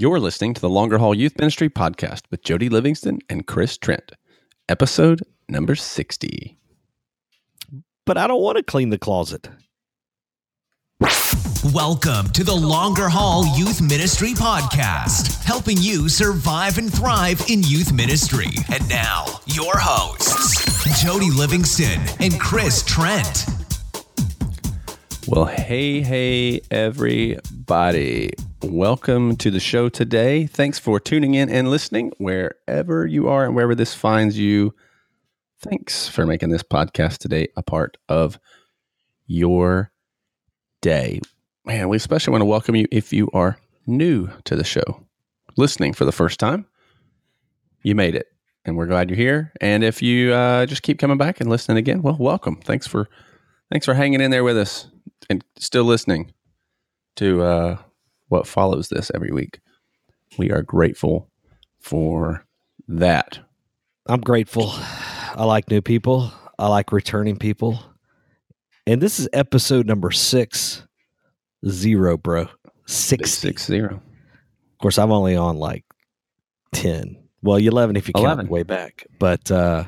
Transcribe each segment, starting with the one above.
You're listening to the Longer Haul Youth Ministry podcast with Jody Livingston and Chris Trent, episode number 60. But I don't want to clean the closet. Welcome to the Longer Haul Youth Ministry Podcast, helping you survive and thrive in youth ministry. And now, your hosts, Jody Livingston and Chris Trent. Well, hey, hey, everybody. Welcome to the show today. Thanks for tuning in and listening wherever you are and wherever this finds you. Thanks for making this podcast today a part of your day. Man, we especially want to welcome you if you are new to the show, listening for the first time. You made it, and we're glad you're here. And if you uh, just keep coming back and listening again, well, welcome. Thanks for thanks for hanging in there with us and still listening to uh, what follows this every week. We are grateful for that. I'm grateful. I like new people. I like returning people. And this is episode number six zero, bro. Six Six zero. Of course, I'm only on like ten. Well, eleven if you count 11. way back. But uh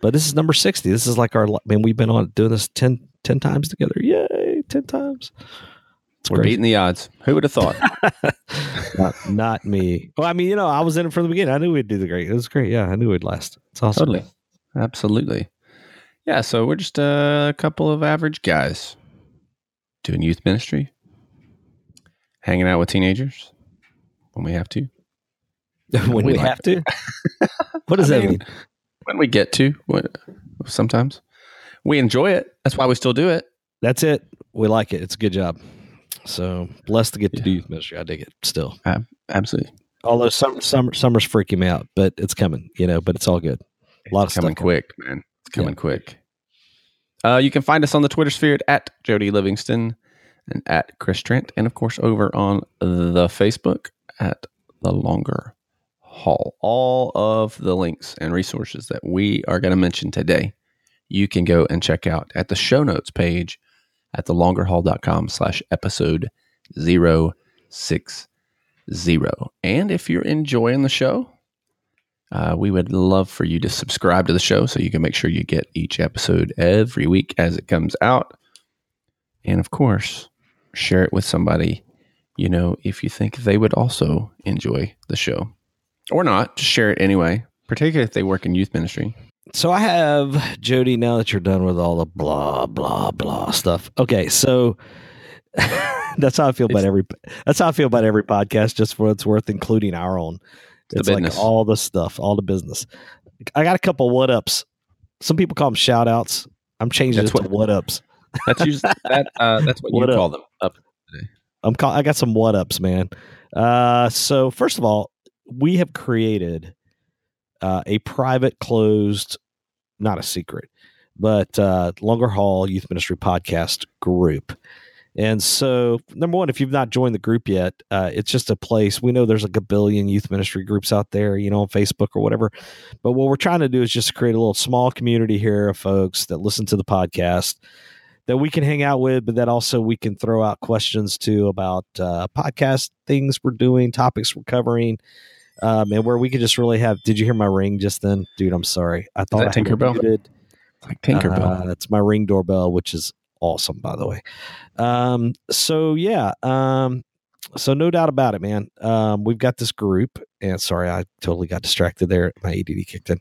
but this is number sixty. This is like our. I mean, we've been on doing this 10, 10 times together. Yay, ten times. It's We're crazy. beating the odds. Who would have thought? not, not me. Well, I mean, you know, I was in it from the beginning. I knew we'd do the great. It was great. Yeah, I knew we'd last. It's awesome. totally. Absolutely. Yeah. So we're just a couple of average guys doing youth ministry, hanging out with teenagers when we have to. when We we like have to. what does I that mean, mean? When we get to, what- sometimes we enjoy it. That's why we still do it. That's it. We like it. It's a good job. So blessed to get to Yeah. do youth ministry. I dig it still. Absolutely. Although some summer summer's freaking me out, but it's coming, you know, but it's all good. A lot of coming quick, man. It's coming quick. Uh, you can find us on the Twitter sphere at Jody Livingston and at Chris Trent, and of course over on the Facebook at the Longer Haul. All of the links and resources that we are going to mention today, you can go and check out at the show notes page at thelongerhaul.com slash episode 060. And if you're enjoying the show, uh, we would love for you to subscribe to the show so you can make sure you get each episode every week as it comes out. And of course, share it with somebody, you know, if you think they would also enjoy the show. Or not, just share it anyway, particularly if they work in youth ministry. So I have Jody. Now that you're done with all the blah blah blah stuff, okay. So that's how I feel about It's- every. That's how I feel about every podcast. Just for what it's worth, including our own. It's like all the stuff, all the business. I got a couple what ups. Some people call them shout outs. I'm changing That's it to what- what ups. That's usually that. Uh, that's what, What you up? call them. Up. I'm call, I got some what ups, man. Uh, so first of all, we have created uh, a private, closed, not a secret, but uh, longer haul youth ministry podcast group. And so, number one, if you've not joined the group yet, uh, it's just a place. We know there's like a billion youth ministry groups out there, you know, on Facebook or whatever. But what we're trying to do is just create a little small community here of folks that listen to the podcast that we can hang out with, but that also we can throw out questions to about uh, podcast things we're doing, topics we're covering, um, and where we could just really have. Did you hear my ring just then, dude? I'm sorry. I thought that I Tinkerbell? muted. It's like Tinkerbell. Uh, it's my ring doorbell, which is awesome, by the way. Um, so yeah, um, so no doubt about it, man. Um, we've got this group, and sorry, I totally got distracted there. My ADD kicked in.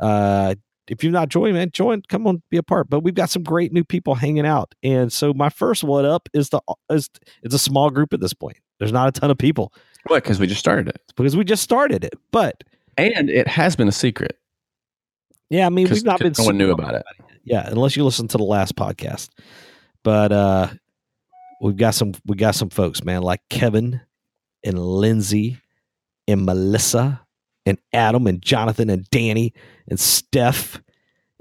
Uh, if you've not joined, man, join. Come on, be a part. But we've got some great new people hanging out, and so my first what up is the is it's a small group at this point. There's not a ton of people what? Because we just started it, because we just started it. But and it has been a secret yeah, I mean, we've not been no one knew about it. yeah unless you listen to the last podcast but uh we've got some we got some folks man like kevin and lindsay and melissa and adam and jonathan and danny and steph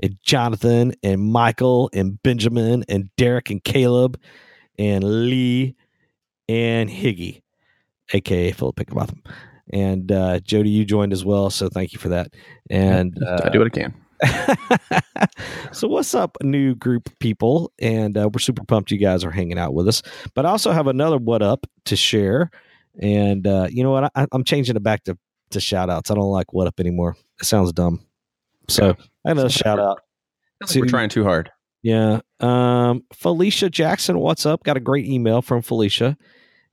and jonathan and michael and benjamin and derek and caleb and lee and higgy aka philip hickenbotham and uh jody you joined as well so thank you for that and uh, I do what I can. so what's up new group people and uh, we're super pumped you guys are hanging out with us but i also have another what up to share And uh, you know what? I, I'm changing it back to to shout outs. I don't like what up anymore. It sounds dumb. So Yeah. Another shout out. Think we're trying too hard. Yeah. Um, Felicia Jackson, what's up? Got a great email from Felicia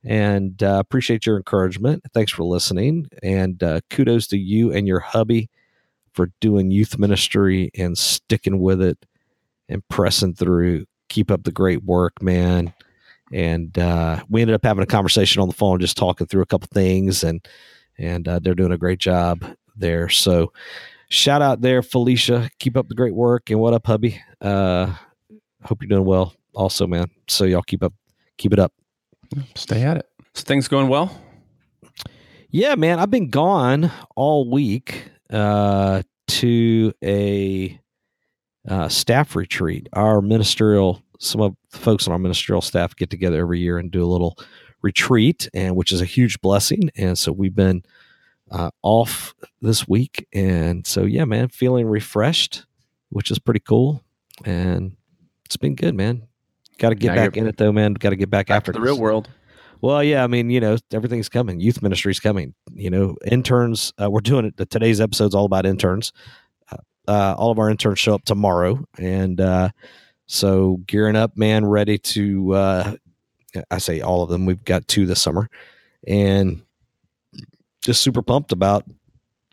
and uh, appreciate your encouragement. Thanks for listening. And uh, kudos to you and your hubby for doing youth ministry and sticking with it and pressing through. Keep up the great work, man. And uh, we ended up having a conversation on the phone, just talking through a couple things, and and uh, they're doing a great job there. So, shout out there, Felicia. Keep up the great work. And what up, hubby? Uh, hope you're doing well, also, man. So y'all keep up, keep it up. Stay at it. So things going well. Yeah, man. I've been gone all week uh, to a uh, staff retreat. Our ministerial, some of the folks on our ministerial staff get together every year and do a little retreat, and which is a huge blessing. And so we've been uh, off this week, and so yeah, man, feeling refreshed, which is pretty cool, and it's been good, man. Got to get Now back in it though, man. Got to get back, Back after the real world. Well, yeah, I mean, you know, everything's coming. Youth ministry's coming. You know, interns. Uh, we're doing it. Today's episode's all about interns. Uh, uh, all of our interns show up tomorrow, and uh, so gearing up, man, ready to. Uh, I say all of them. We've got two this summer, and just super pumped about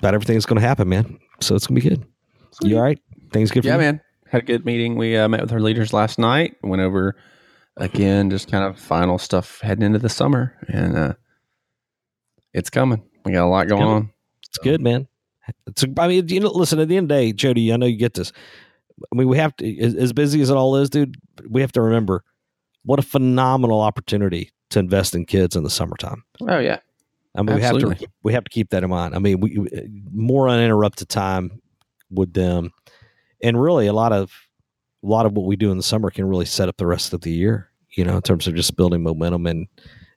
about everything that's going to happen, man. So it's gonna be good. You all right? Things good for Yeah, you? man. Had a good meeting. We uh, met with our leaders last night. Went over again, just kind of final stuff heading into the summer, and uh, it's coming. We got a lot going on. It's good, man. It's. I mean, you know, listen. At the end of the day, Jody, I know you get this. I mean, we have to, as, as busy as it all is, dude. We have to remember what a phenomenal opportunity to invest in kids in the summertime. Oh yeah, I mean, we have to we have to keep that in mind. I mean, we more uninterrupted time with them, and really a lot of a lot of what we do in the summer can really set up the rest of the year. You know, in terms of just building momentum and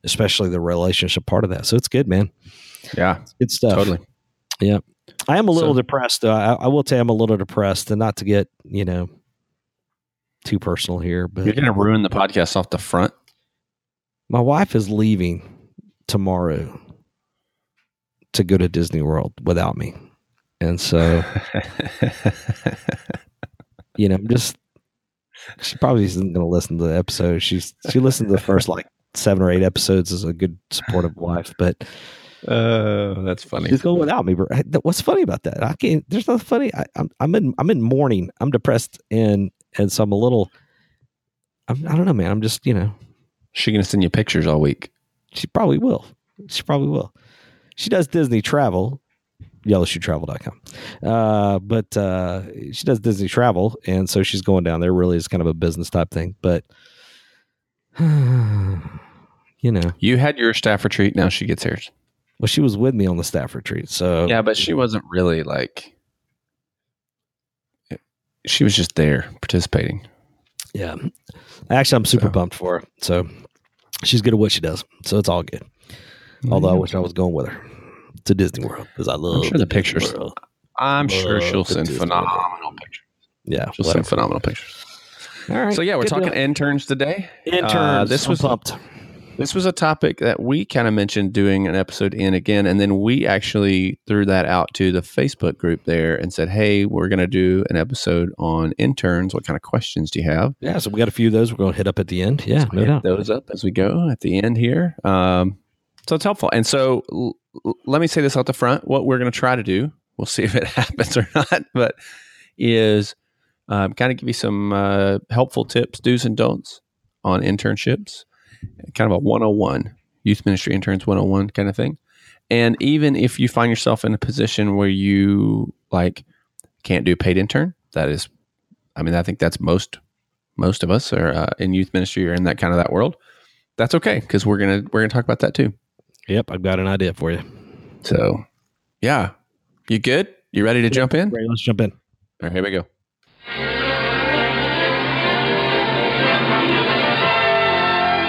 especially the relationship part of that. So it's good, man. yeah, It's good stuff. totally. Yeah i am a little So- depressed, though. I, I will tell you, I'm a little depressed, and not to get you know too personal here, but You're gonna ruin the podcast off the front. my wife is leaving tomorrow to go to Disney World without me, and so you know, I'm just she probably isn't going to listen to the episode. She's she listened to the first like seven or eight episodes as a good supportive wife, but Oh, that's funny. she's going without me. Bro. What's funny about that? I can't. There's nothing funny. I, I'm I'm in I'm in mourning. I'm depressed and and so I'm a little. I'm, I don't know, man. I'm just you know. She gonna send you pictures all week. She probably will. She probably will. She does Disney travel, yellowshoetravel.com. Uh, but uh, she does Disney travel. And so she's going down there really is kind of a business type thing. But, you know, You had your staff retreat. Now she gets hers. well, she was with me on the staff retreat. So, Yeah, but she wasn't really like. She was just there participating. yeah. Actually, I'm super So- pumped for her. So she's good at what she does. So it's all good. Although I wish I was going with her to Disney World because I love I'm sure the Disney pictures- World. I'm sure she'll send Disney phenomenal pictures. Yeah. She'll whatever. send phenomenal pictures. All right. So yeah, we're good talking deal. interns today. interns. Uh, this I'm was pumped. this was a topic that we kind of mentioned doing an episode in again, and then we actually threw that out to the Facebook group there and said, "Hey, we're going to do an episode on interns. What kind of questions do you have?" Yeah, so we got a few of those we're going to hit up at the end. Yeah, no hit doubt. those up as we go at the end here. Um, so it's helpful. And so l- l- let me say this out the front. What we're going to try to do, we'll see if it happens or not, but is um, kind of give you some uh, helpful tips, do's and don'ts on internships, kind of a 101, youth ministry interns 101 kind of thing. And even if you find yourself in a position where you like can't do paid intern, that is, I mean, I think that's most most of us are uh, in youth ministry or in that kind of that world. That's okay because we're gonna we're gonna talk about that too. Yep, I've got an idea for you. So, yeah, you good? You ready to jump in? Great, let's jump in. All right, here we go.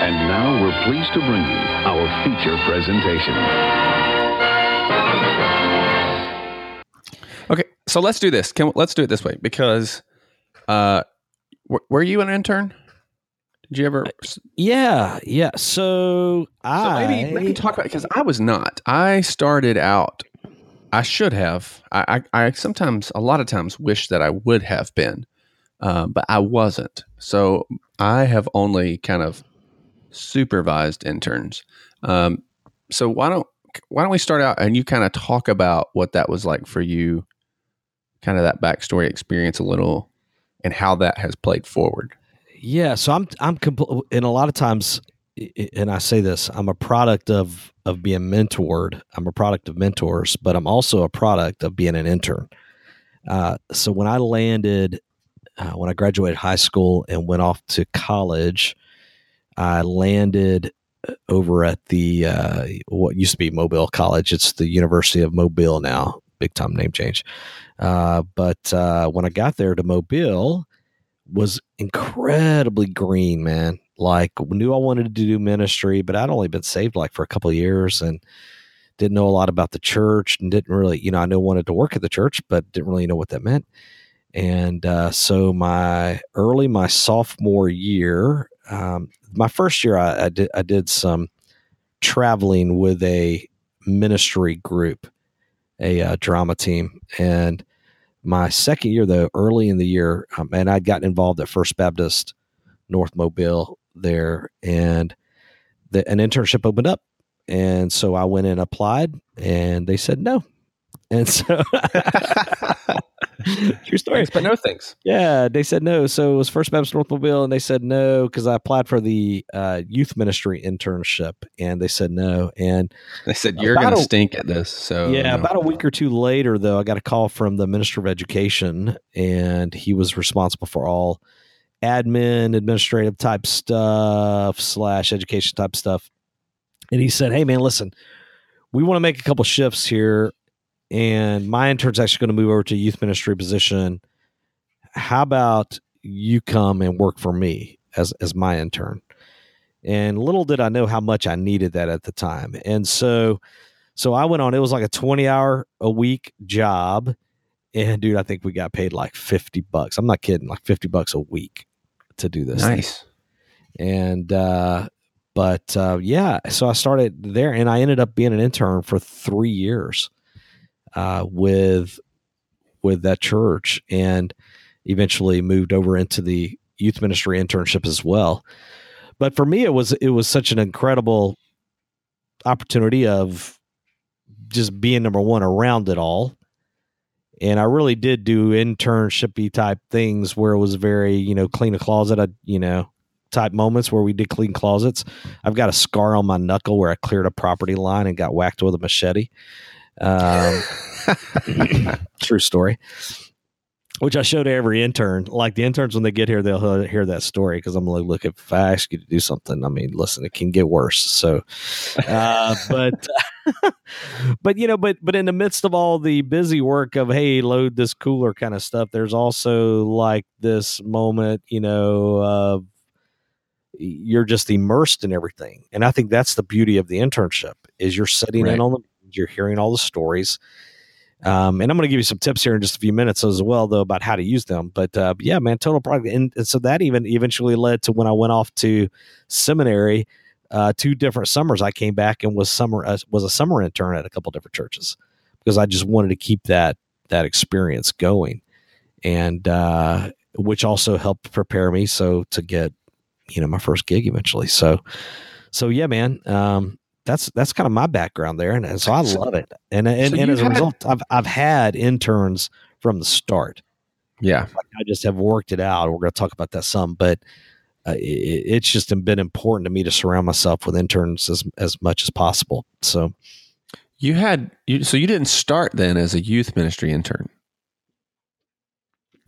And now we're pleased to bring you our feature presentation. Okay, so let's do this. Can let's do it this way because, uh, w- were you an intern? Did you ever? Yeah, yeah. So, So I maybe maybe talk about because I was not. I started out. I should have. I, I, I sometimes, a lot of times, wish that I would have been, uh, but I wasn't. So I have only kind of supervised interns. Um, so why don't why don't we start out and you kind of talk about what that was like for you, kind of that backstory experience a little, and how that has played forward. Yeah, so I'm I'm compl- and a lot of times, and I say this, I'm a product of of being mentored. I'm a product of mentors, but I'm also a product of being an intern. Uh, so when I landed, uh, when I graduated high school and went off to college, I landed uh, over at the uh, what used to be Mobile College. It's the University of Mobile now, big time name change. Uh, but uh, when I got there to Mobile, was incredibly green, man. Like knew I wanted to do ministry, but I'd only been saved like for a couple years and didn't know a lot about the church and didn't really, you know, I know wanted to work at the church, but didn't really know what that meant. And uh, so my early my sophomore year, um, my first year, I, I did I did some traveling with a ministry group, a uh, drama team, and my second year though, early in the year, um, and I'd gotten involved at First Baptist North Mobile there, and the, an internship opened up, and so I went and applied, and they said no, and so true story. Thanks, but no thanks. Yeah, they said no. So it was First Baptist North Mobile, and they said no because I applied for the uh, youth ministry internship, and they said no. And They said you're going to stink at this. So yeah, no. about a week or two later, though, I got a call from the Minister of Education, and he was responsible for all admin, administrative type stuff, slash education type stuff. And he said, Hey, man, listen, we want to make a couple shifts here, and my intern's actually going to move over to youth ministry position. How about you come and work for me as, as my intern? And little did I know how much I needed that at the time. And so, so I went on, it was like a 20 hour a week job. And dude, I think we got paid like 50 bucks. I'm not kidding, like 50 bucks a week to do this. thing. nice. And, uh, but, uh, yeah, so I started there and I ended up being an intern for three years, uh, with, with that church and eventually moved over into the youth ministry internship as well. But for me, it was, it was such an incredible opportunity of just being number one around it all. And I really did do internshipy type things where it was very, you know, clean a closet, I, you know, type moments where we did clean closets. I've got a scar on my knuckle where I cleared a property line and got whacked with a machete. Um, true story. Which I show to every intern. Like the interns, when they get here, they'll hear that story because I'm like, look, if I ask you to do something, I mean, listen, it can get worse. So, uh, but, but you know, but but in the midst of all the busy work of hey, load this cooler kind of stuff, there's also like this moment, you know, of you're just immersed in everything, and I think that's the beauty of the internship is you're sitting Right. in on the, you're hearing all the stories. Um, and I'm going to give you some tips here in just a few minutes as well, though, about how to use them. But uh, yeah, man, total product. And, and so that even eventually led to when I went off to seminary, uh, two different summers. I came back and was summer uh, was a summer intern at a couple different churches because I just wanted to keep that that experience going, and uh, which also helped prepare me so to get you know my first gig eventually. So so yeah, man. Um, that's that's kind of my background there, and, and so I love it. And and, so and as a result, I've I've had interns from the start. Yeah. I just have worked it out. We're going to talk about that some, but uh, it, it's just been important to me to surround myself with interns as as much as possible. So You had you so you didn't start then as a youth ministry intern.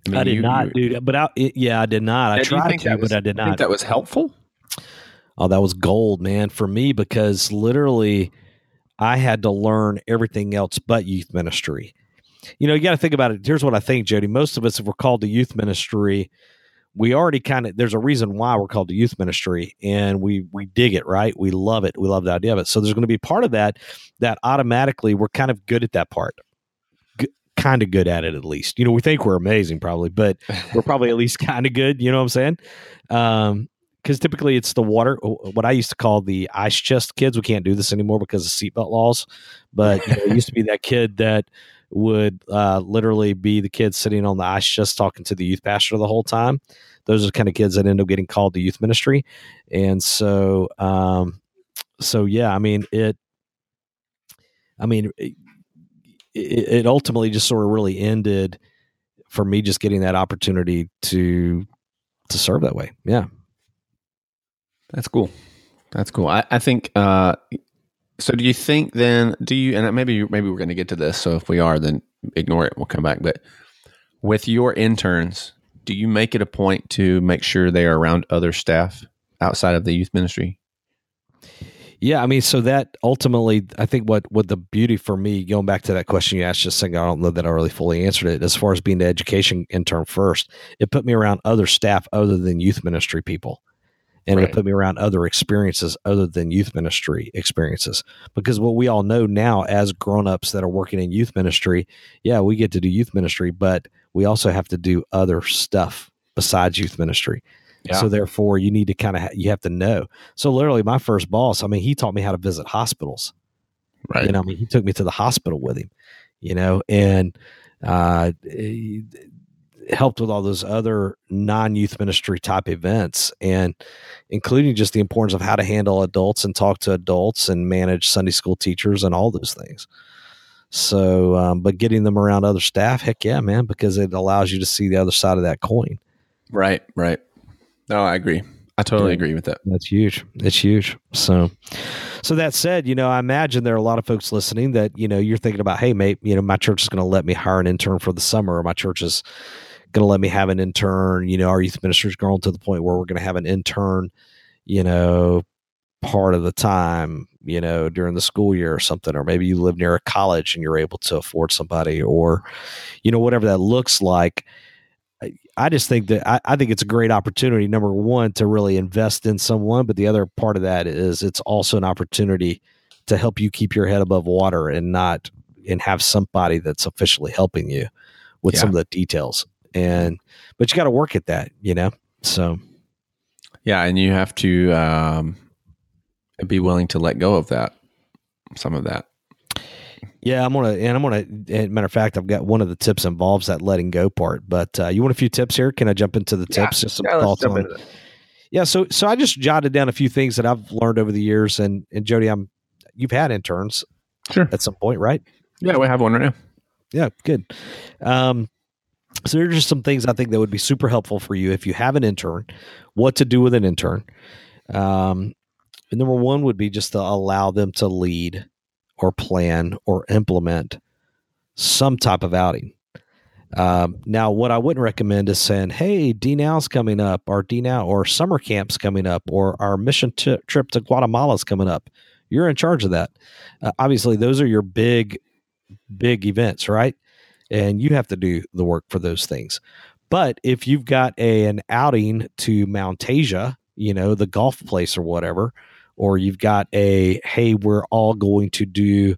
I, mean, did you- not, you- dude. But I, it, yeah, I did not. I do tried to, was- but I did I think not. that was helpful. Oh, that was gold, man, for me because literally I had to learn everything else but youth ministry. You know, you got to think about it. Here's what I think, Jody. Most of us, if we're called to youth ministry, we already kind of there's a reason why we're called to youth ministry, and we we dig it, right? We love it. We love the idea of it. So there's going to be part of that that automatically we're kind of good at that part. G- kind of good at it at least. You know, we think we're amazing probably, but we're probably at least kind of good. You know what I'm saying? Um, because typically it's the water. What I used to call the ice chest kids. We can't do this anymore because of seatbelt laws. But you know, it used to be that kid that would uh, literally be the kid sitting on the ice chest talking to the youth pastor the whole time. Those are the kind of kids that end up getting called to youth ministry, and so um, so yeah, I mean it. I mean, it, it ultimately just sort of really ended for me just getting that opportunity to to serve that way. Yeah. That's cool. That's cool. I, I think. Uh, so, do you think then? Do you? And maybe maybe we're going to get to this. So, if we are, then ignore it. We'll come back. But with your interns, do you make it a point to make sure they are around other staff outside of the youth ministry? Yeah, I mean, so that ultimately, I think what what the beauty for me, going back to that question you asked just second, I don't know that I really fully answered it. As far as being the education intern first, it put me around other staff other than youth ministry people and right. it put me around other experiences other than youth ministry experiences. Because what we all know now as grown-ups that are working in youth ministry yeah we get to do youth ministry but we also have to do other stuff besides youth ministry. Yeah. so therefore you need to kind of ha- you have to know. So literally my first boss i mean he taught me how to visit hospitals. Right. you know i mean he took me to the hospital with him you know and uh, helped with all those other non-youth ministry type events and including just the importance of how to handle adults and talk to adults and manage sunday school teachers and all those things. So um, but getting them around other staff heck yeah man because it allows you to see the other side of that coin. Right right. No i agree. I totally yeah, agree with that. That's huge. It's huge. So so that said you know i imagine there are a lot of folks listening that you know you're thinking about hey mate you know my church is going to let me hire an intern for the summer or my church is going to let me have an intern. You know, our youth minister's grown to the point where we're going to have an intern, you know, part of the time, you know, during the school year or something. Or maybe you live near a college and you're able to afford somebody or, you know, whatever that looks like. I just think that I, I, think it's a great opportunity, number one, to really invest in someone. But the other part of that is it's also an opportunity to help you keep your head above water and not and have somebody that's officially helping you with yeah. some of the details and but you got to work at that, you know. So yeah, and you have to um, be willing to let go of that, some of that. Yeah, I'm gonna, and I'm gonna. matter of fact, I've got one of the tips involves that letting go part. But uh, you want a few tips here? Can I jump into the tips? Yeah, Just some yeah, thoughts on. Yeah, so so I just jotted down a few things that I've learned over the years, and and Jody, I'm you've had interns, sure, at some point, right? Yeah, we have one right now. Yeah, good. Um, so there are just some things I think that would be super helpful for you if you have an intern, what to do with an intern. Um, number one would be just to allow them to lead or plan or implement some type of outing. Um, now, what I wouldn't recommend is saying, "Hey, DNOW's coming up, or DNOW, or summer camp's coming up, or our mission t- trip to Guatemala's coming up." You're in charge of that. Uh, obviously, those are your big, big events, right? And you have to do the work for those things. But if you've got a, an outing to Mountasia, you know, the golf place or whatever, or you've got a, hey, we're all going to do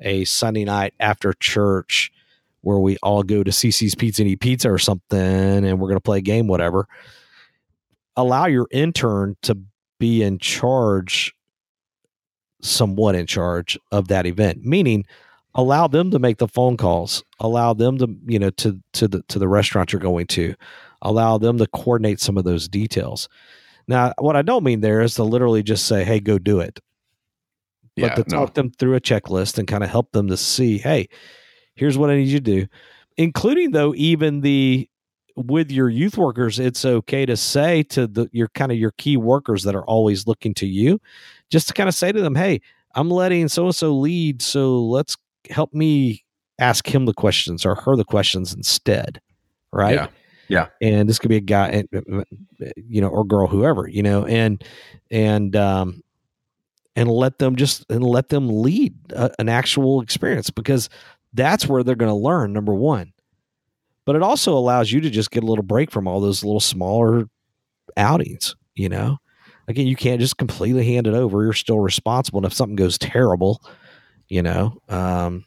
a Sunday night after church where we all go to CiCi's Pizza and eat pizza or something and we're going to play a game, whatever. Allow your intern to be in charge, somewhat in charge of that event, meaning allow them to make the phone calls allow them to you know to to the to the restaurant you're going to allow them to coordinate some of those details. Now what i don't mean there is to literally just say hey go do it. But yeah, to talk no. them through a checklist and kind of help them to see hey here's what i need you to do. Including though even the with your youth workers it's okay to say to the your kind of your key workers that are always looking to you just to kind of say to them hey i'm letting so and so lead so let's help me ask him the questions or her the questions instead right? Yeah. Yeah. And this could be a guy uh, uh, you know or girl whoever you know and and um and let them just and let them lead a, an actual experience because that's where they're going to learn number one. But it also allows you to just get a little break from all those little smaller outings you know? Again you can't just completely hand it over. You're still responsible and if something goes terrible you know um,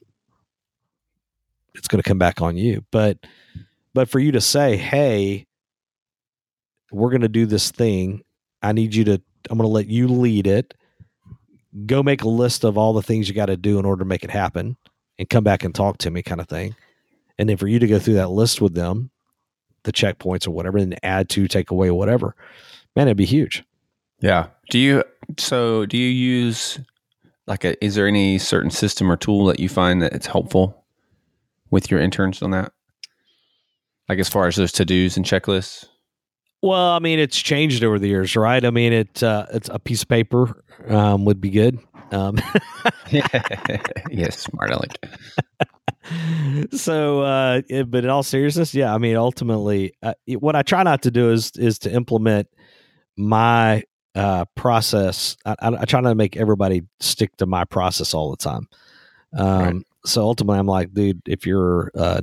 it's going to come back on you but but for you to say hey we're going to do this thing I need you to. I'm going to let you lead it. Go make a list of all the things you got to do in order to make it happen, and come back and talk to me, kind of thing. And then for you to go through that list with them, the checkpoints or whatever, and add to, take away, whatever. Man, it'd be huge. Yeah. Do you so do you use like a is there any certain system or tool that you find that it's helpful with your interns on that? Like as far as those to-dos and checklists? Well, I mean, it's changed over the years, right? I mean, it uh, it's a piece of paper um, would be good. Um, yes, smart Alec. so, uh, it- but in all seriousness, yeah, I mean, ultimately, uh, it- what I try not to do is is to implement my uh, process. I, I, I try to make everybody stick to my process all the time. Um, Right. So ultimately, I'm like, dude, if you're, uh,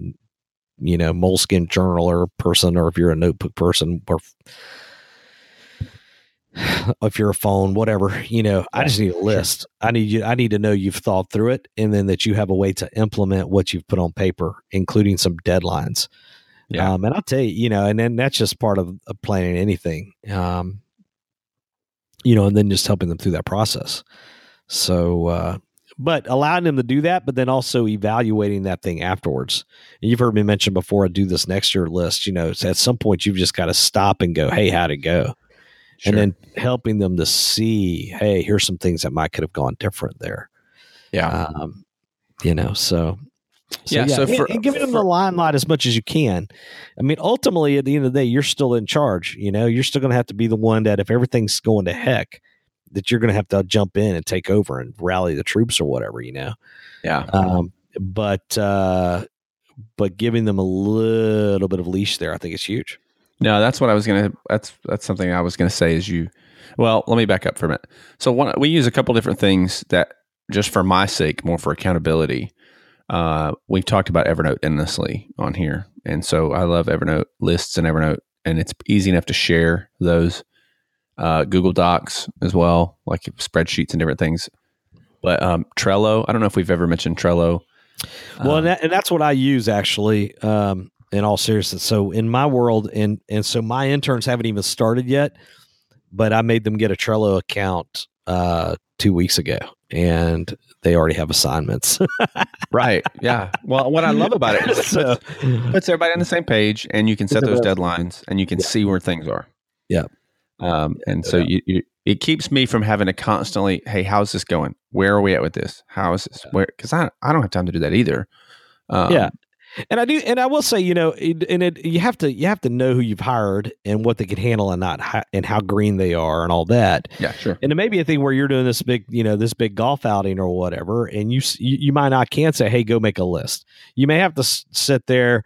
you know, moleskin journaler person, or if you're a notebook person, or if you're a phone, whatever, you know, I just need a list. I need you. I need to know you've thought through it, and then that you have a way to implement what you've put on paper, including some deadlines. Yeah. Um, and I'll tell you, you know, and then that's just part of, of planning anything. Um, you know, and then just helping them through that process. So, uh, but allowing them to do that, but then also evaluating that thing afterwards. And you've heard me mention before, I do this next year list. You know, at some point you've just got to stop and go, "Hey, how'd it go?" Sure. and then helping them to see, hey, here's some things that might could have gone different there. yeah. Um, you know, so, Yeah, so and- for- and giving them for- the limelight as much as you can. I mean, ultimately, at the end of the day, you're still in charge. You know, you're still going to have to be the one that if everything's going to heck, that you're going to have to jump in and take over and rally the troops or whatever. You know, yeah. um, but uh, but giving them a little bit of leash there, I think is huge. No, that's what I was gonna. That's that's something I was gonna say. Is you? Well, let me back up for a minute. So one, we use a couple different things that just for my sake, more for accountability. Uh, we've talked about Evernote endlessly on here, and so I love Evernote lists and Evernote, and it's easy enough to share those. Uh, Google Docs as well, like spreadsheets and different things. But um, Trello, I don't know if we've ever mentioned Trello. Well, Um, and, that, and that's what I use actually. Um, in all seriousness, so in my world, and and so my interns haven't even started yet, but I made them get a Trello account uh, two weeks ago, and they already have assignments. right? Yeah. Well, what I love about it is it So- puts, puts everybody on the same page, and you can set those deadlines, and you can Yeah. see where things are. Yeah. Um, and so Yeah. you, you, it keeps me from having to constantly, hey, how's this going? Where are we at with this? How is this? Where? Because I, I don't have time to do that either. Um, Yeah. And I do, and I will say, you know, it, and it, you have to you have to know who you've hired and what they can handle and not, and how green they are and all that. Yeah. Sure. And it may be a thing where you're doing this big, you know, this big golf outing or whatever, and you you, you might not can say, "Hey, go make a list." You may have to s- sit there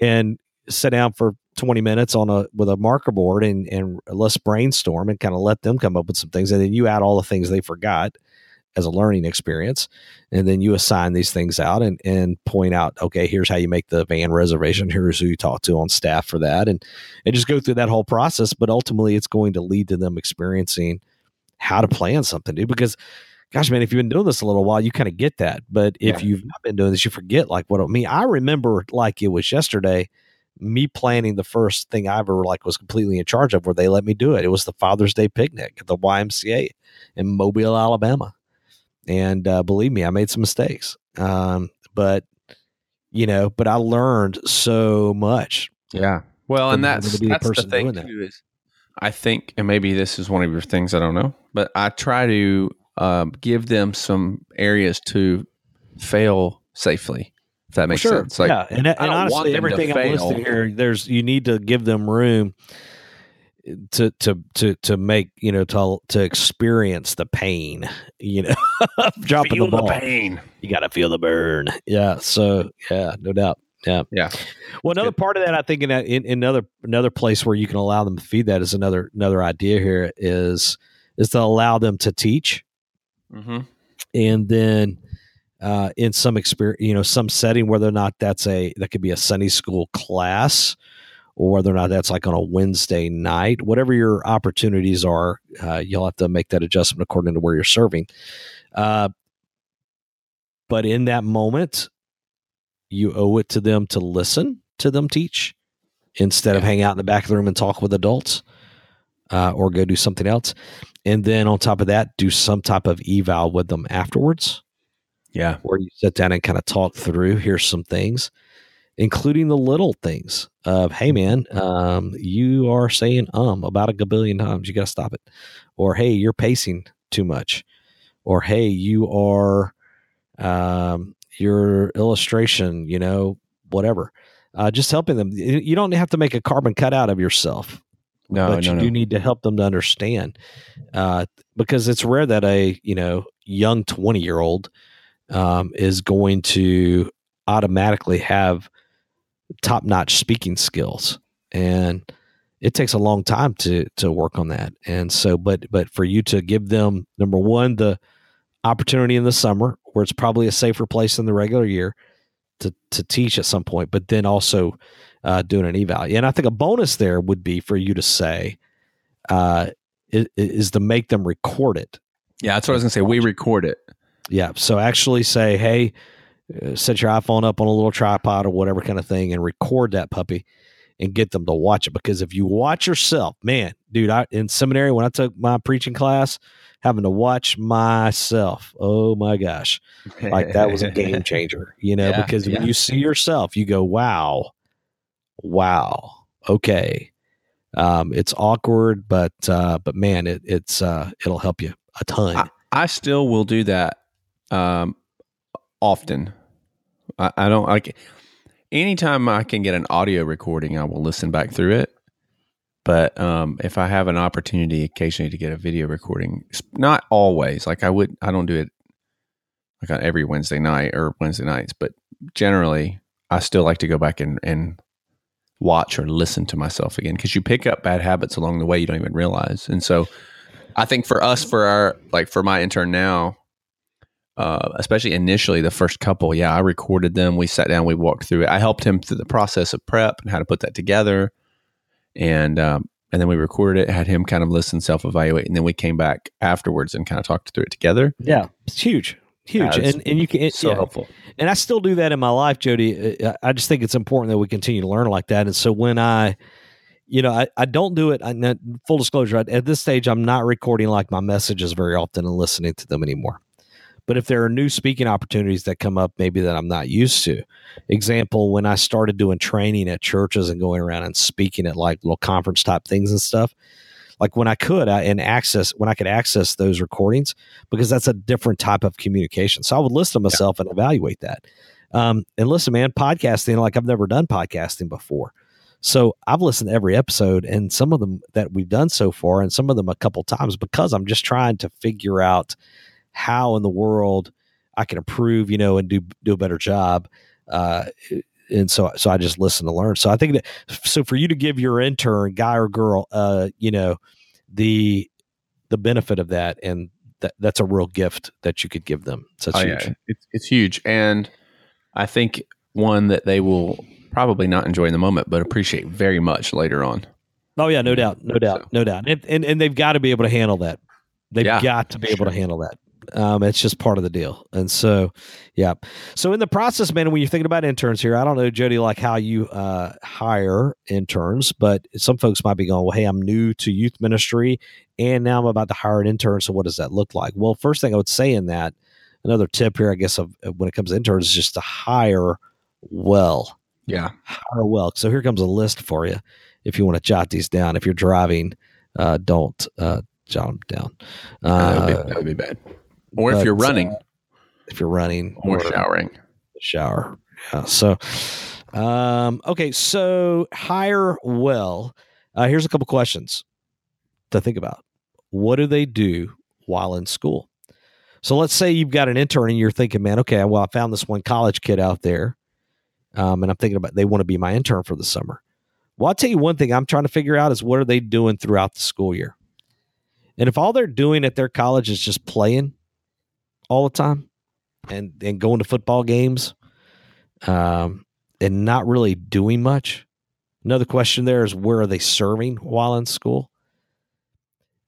and sit down for 20 minutes on a with a marker board and and let's brainstorm and kind of let them come up with some things, and then you add all the things they forgot as a learning experience, and then you assign these things out and and point out, okay, here's how you make the van reservation. Here's who you talk to on staff for that, and and just go through that whole process. But ultimately, it's going to lead to them experiencing how to plan something, dude. Because, gosh, man, if you've been doing this a little while, you kind of get that. But if Yeah. you've not been doing this, you forget like what it mean. I remember like it was yesterday, me planning the first thing I ever like was completely in charge of, where they let me do it. It was the Father's Day picnic at the YMCA in Mobile, Alabama, and uh, believe me, I made some mistakes. Um, but you know, but I learned so much. Yeah. Well, and having that's the that's the thing doing that. too. Is I think, and maybe this is one of your things. I don't know, but I try to um, give them some areas to fail safely. If that makes sense. Like, yeah, and, and I don't want honestly, everything I'm fail. listing here, there's you need to give them room to to to to make you know to to experience the pain. You know, dropping feel the ball. pain. You got to feel the burn. Yeah. So yeah, no doubt. Yeah. Yeah. Well, another good. part of that, I think, in, that, in, in another another place where you can allow them to feed that is another another idea here is is to allow them to teach Mm-hmm. and then uh, in some experience, you know, some setting, whether or not that's a that could be a Sunday school class, or whether or not that's like on a Wednesday night, whatever your opportunities are, uh, you'll have to make that adjustment according to where you're serving. Uh, but in that moment, you owe it to them to listen to them teach instead of Yeah. hang out in the back of the room and talk with adults. uh, or go do something else. And then on top of that, do some type of eval with them afterwards Yeah. where you sit down and kind of talk through here's some things including the little things of hey man um, you are saying um about a gabillion times you got to stop it. Or hey you're pacing too much. Or hey you are um, your illustration you know whatever. Uh, just helping them. You you don't have to make a carbon cutout of yourself No, but no, you no. do need to help them to understand uh, because it's rare that a you know young 20 year old um, is going to automatically have top notch speaking skills and it takes a long time to to work on that and so but but for you to give them number one the opportunity in the summer where it's probably a safer place than the regular year to to teach at some point but then also uh, doing an eval and i think a bonus there would be for you to say uh, i- is to make them record it yeah, that's what I was gonna say. We record it. yeah. So actually say, hey, set your iPhone up on a little tripod or whatever kind of thing and record that puppy and get them to watch it. Because if you watch yourself, man, dude, I in seminary when I took my preaching class, having to watch myself, oh my gosh, like that was a game changer, you know, Yeah, because yeah. when you see yourself, you go, wow, wow, okay. Um, it's awkward, but uh, but man, it, it's uh, it'll help you a ton. I still will do that um, often. I, I don't like anytime I can get an audio recording, I will listen back through it. But um, if I have an opportunity occasionally to get a video recording, not always. Like I would, I don't do it like on every Wednesday night or Wednesday nights, but generally, I still like to go back and and watch or listen to myself again because you pick up bad habits along the way you don't even realize. And so, I think for us, for our like for my intern now, uh, especially initially the first couple, yeah, I recorded them. We sat down, we walked through it. I helped him through the process of prep and how to put that together, and um, and then we recorded it. Had him kind of listen, self evaluate, and then we came back afterwards and kind of talked through it together. Yeah, it's huge, huge, Yeah, it's and and you can it, So yeah. helpful. and I still do that in my life, Jody. I I just think it's important that we continue to learn like that. And so when I, you know, I, I don't do it. I, full disclosure, I- at this stage, I'm not recording like my messages very often and listening to them anymore. But if there are new speaking opportunities that come up, maybe that I'm not used to, example, when I started doing training at churches and going around and speaking at like little conference type things and stuff, like when I could I, and access when I could access those recordings because that's a different type of communication. So I would listen to myself and evaluate that. Um, and listen, man, podcasting like I've never done podcasting before. So I've listened to every episode and some of them that we've done so far, and some of them a couple times because I'm just trying to figure out how in the world I can improve, you know, and do do a better job. Uh, and so so I just listen to learn. So I think that so for you to give your intern, guy or girl, uh, you know, the the benefit of that and that that's a real gift that you could give them. So it's Oh, huge. yeah. It's, it's huge. And I think one that they will probably not enjoy in the moment, but appreciate very much later on. Oh yeah, no doubt, no doubt, So- no doubt, and, and and they've got to be able to handle that. They've Yeah, got to be able to handle that. Um, it's just part of the deal, and so yeah. So in the process, man, when you're thinking about interns here, I don't know, Jody, like how you uh, hire interns, but some folks might be going, "Well, hey, I'm new to youth ministry, and now I'm about to hire an intern. So what does that look like?" Well, first thing I would say in that, another tip here, I guess, of, when it comes to interns, is just to hire well Yeah. hire well. So here comes a list for you. If you want to jot these down, if you're driving, uh, don't uh, jot them down. that, would be, Uh, that would be bad. Or if you're running uh, if you're running or showering. shower. Yeah. So, um, okay. So hire well. Uh, here's a couple questions to think about. What do they do while in school? So let's say you've got an intern and you're thinking, man, okay, well, I found this one college kid out there, um, and I'm thinking about they want to be my intern for the summer. Well, I'll tell you one thing I'm trying to figure out is what are they doing throughout the school year? And if all they're doing at their college is just playing all the time and, and going to football games um, and not really doing much, another question there is where are they serving while in school?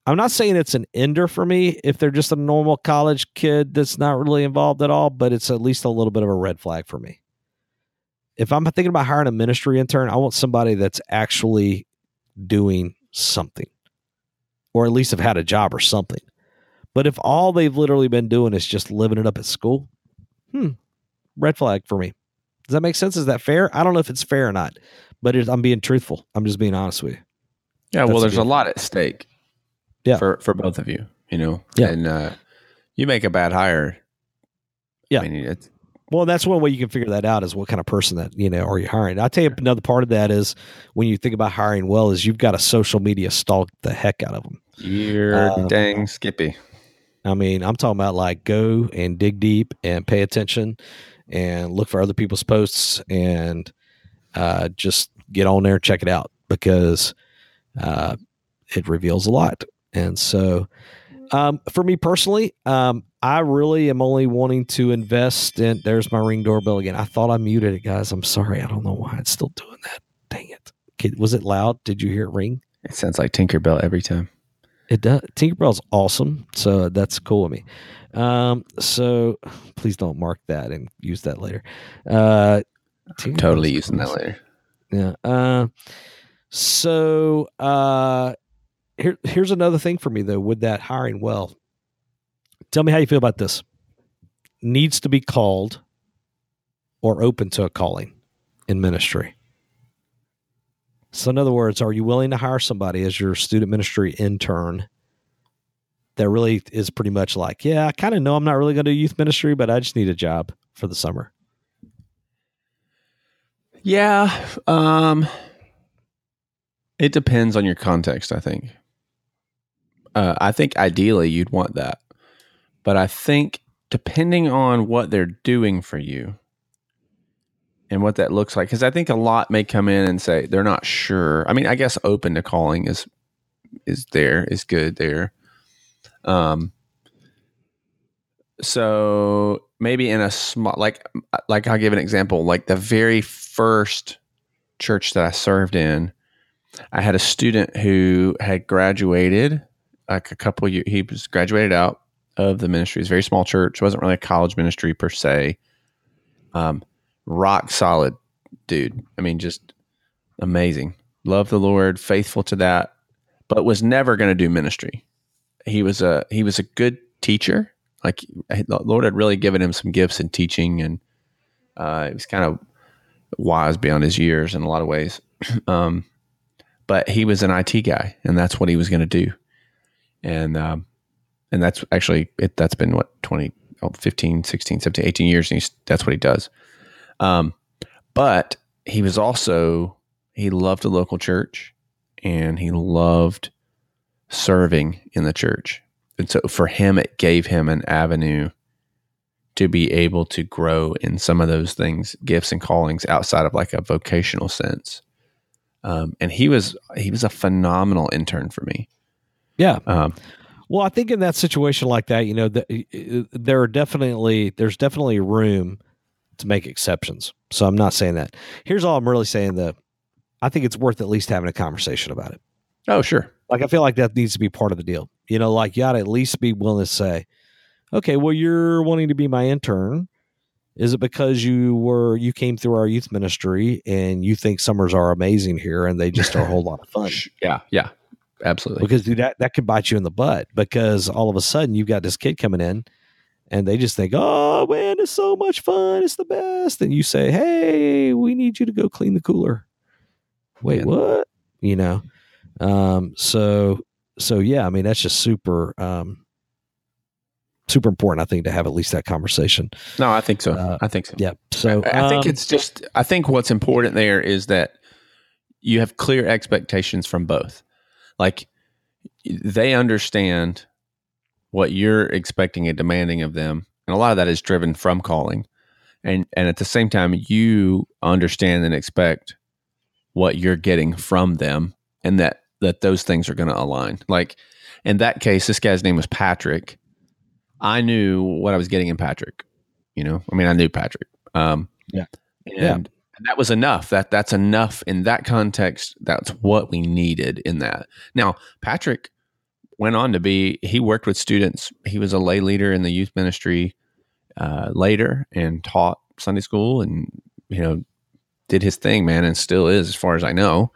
I'm not saying it's an ender for me if they're just a normal college kid that's not really involved at all, but it's at least a little bit of a red flag for me. If I'm thinking about hiring a ministry intern, I want somebody that's actually doing something. or at least have had a job or something. But if all they've literally been doing is just living it up at school, hmm, red flag for me. Does that make sense? Is that fair? I don't know if it's fair or not, but it, I'm being truthful. I'm just being honest with you. Yeah, That's well, there's a good- lot at stake. Yeah. for for both of you, you know. Yeah. and uh, you make a bad hire. Yeah. I mean, it's, Well, that's one way you can figure that out is what kind of person that you know are you hiring. I'll tell you another part of that is when you think about hiring well is you've got to social media stalk the heck out of them. you're Uh, dang skippy. I mean, I'm talking about like go and dig deep and pay attention and look for other people's posts and uh, just get on there check it out because uh, it reveals a lot. And so, um, for me personally, um, I really am only wanting to invest in. There's my ring doorbell again. I thought I muted it, guys. I'm sorry. I don't know why it's still doing that. Dang it. Was it loud? Did you hear it ring? It sounds like Tinkerbell every time. It does. Tinkerbell's awesome, so that's cool with me. Um, so please don't mark that and use that later. Uh, I'm totally using that later. Yeah. Uh, so uh, here, here's another thing for me though. With that hiring, well, tell me how you feel about this. Needs to be called or open to a calling in ministry. So, in other words, are you willing to hire somebody as your student ministry intern that really is pretty much like, yeah, I kind of know I'm not really going to do youth ministry, but I just need a job for the summer? Yeah. Um it depends on your context, I think. Uh, I think ideally you'd want that. But I think depending on what they're doing for you and what that looks like, because I think a lot may come in and say they're not sure. I mean, I guess open to calling is is there, is good there. Um so maybe in a small like like I'll give an example. Like the very first church that I served in, I had a student who had graduated like a couple years. He was graduated out of the ministry. It's a very small church. It wasn't really a college ministry per se. Um, rock solid dude. I mean, just amazing. Love the Lord, faithful to that, but was never going to do ministry. He was a he was a good teacher. Like the Lord had really given him some gifts in teaching, and uh, he was kind of wise beyond his years in a lot of ways. um, but he was an IT guy, and that's what he was going to do. And um, and that's actually it, that's been what 20, oh, 15, 16, 17, 18 years, and that's what he does. Um, but he was also he loved the local church, and he loved serving in the church. And so for him, it gave him an avenue to be able to grow in some of those things, gifts and callings outside of like a vocational sense. Um, and he was he was a phenomenal intern for me. Yeah. Um, Well, I think in that situation like that, you know, the, there are definitely there's definitely room to make exceptions. So I'm not saying that. Here's all I'm really saying though. I think it's worth at least having a conversation about it. oh, sure. Like I feel like that needs to be part of the deal. You know, like you ought to at least be willing to say, okay, well, you're wanting to be my intern. Is it because you were you came through our youth ministry and you think summers are amazing here and they just are a whole lot of fun? Yeah, yeah, absolutely. because dude, that that could bite you in the butt because all of a sudden you've got this kid coming in and they just think, "Oh man, it's so much fun, it's the best," and you say, "Hey, we need you to go clean the cooler." Wait, Man. what? You know, um, so so yeah, I mean that's just super um, super important. I think to have at least that conversation. No, I think so. Uh, I think so. Yeah. So I, I think um, it's just. I think what's important there is that you have clear expectations from both. Like they understand what you're expecting and demanding of them, and a lot of that is driven from calling, and and at the same time you understand and expect what you're getting from them, and that that those things are going to align. Like in that case, this guy's name was Patrick. I knew what I was getting in Patrick. You know, I mean, I knew Patrick. Um, Yeah. and Yeah. that was enough. That that's enough in that context. That's what we needed in that. Now, Patrick went on to be. He worked with students. He was a lay leader in the youth ministry uh, later and taught Sunday school, and you know, did his thing, man, and still is, as far as I know.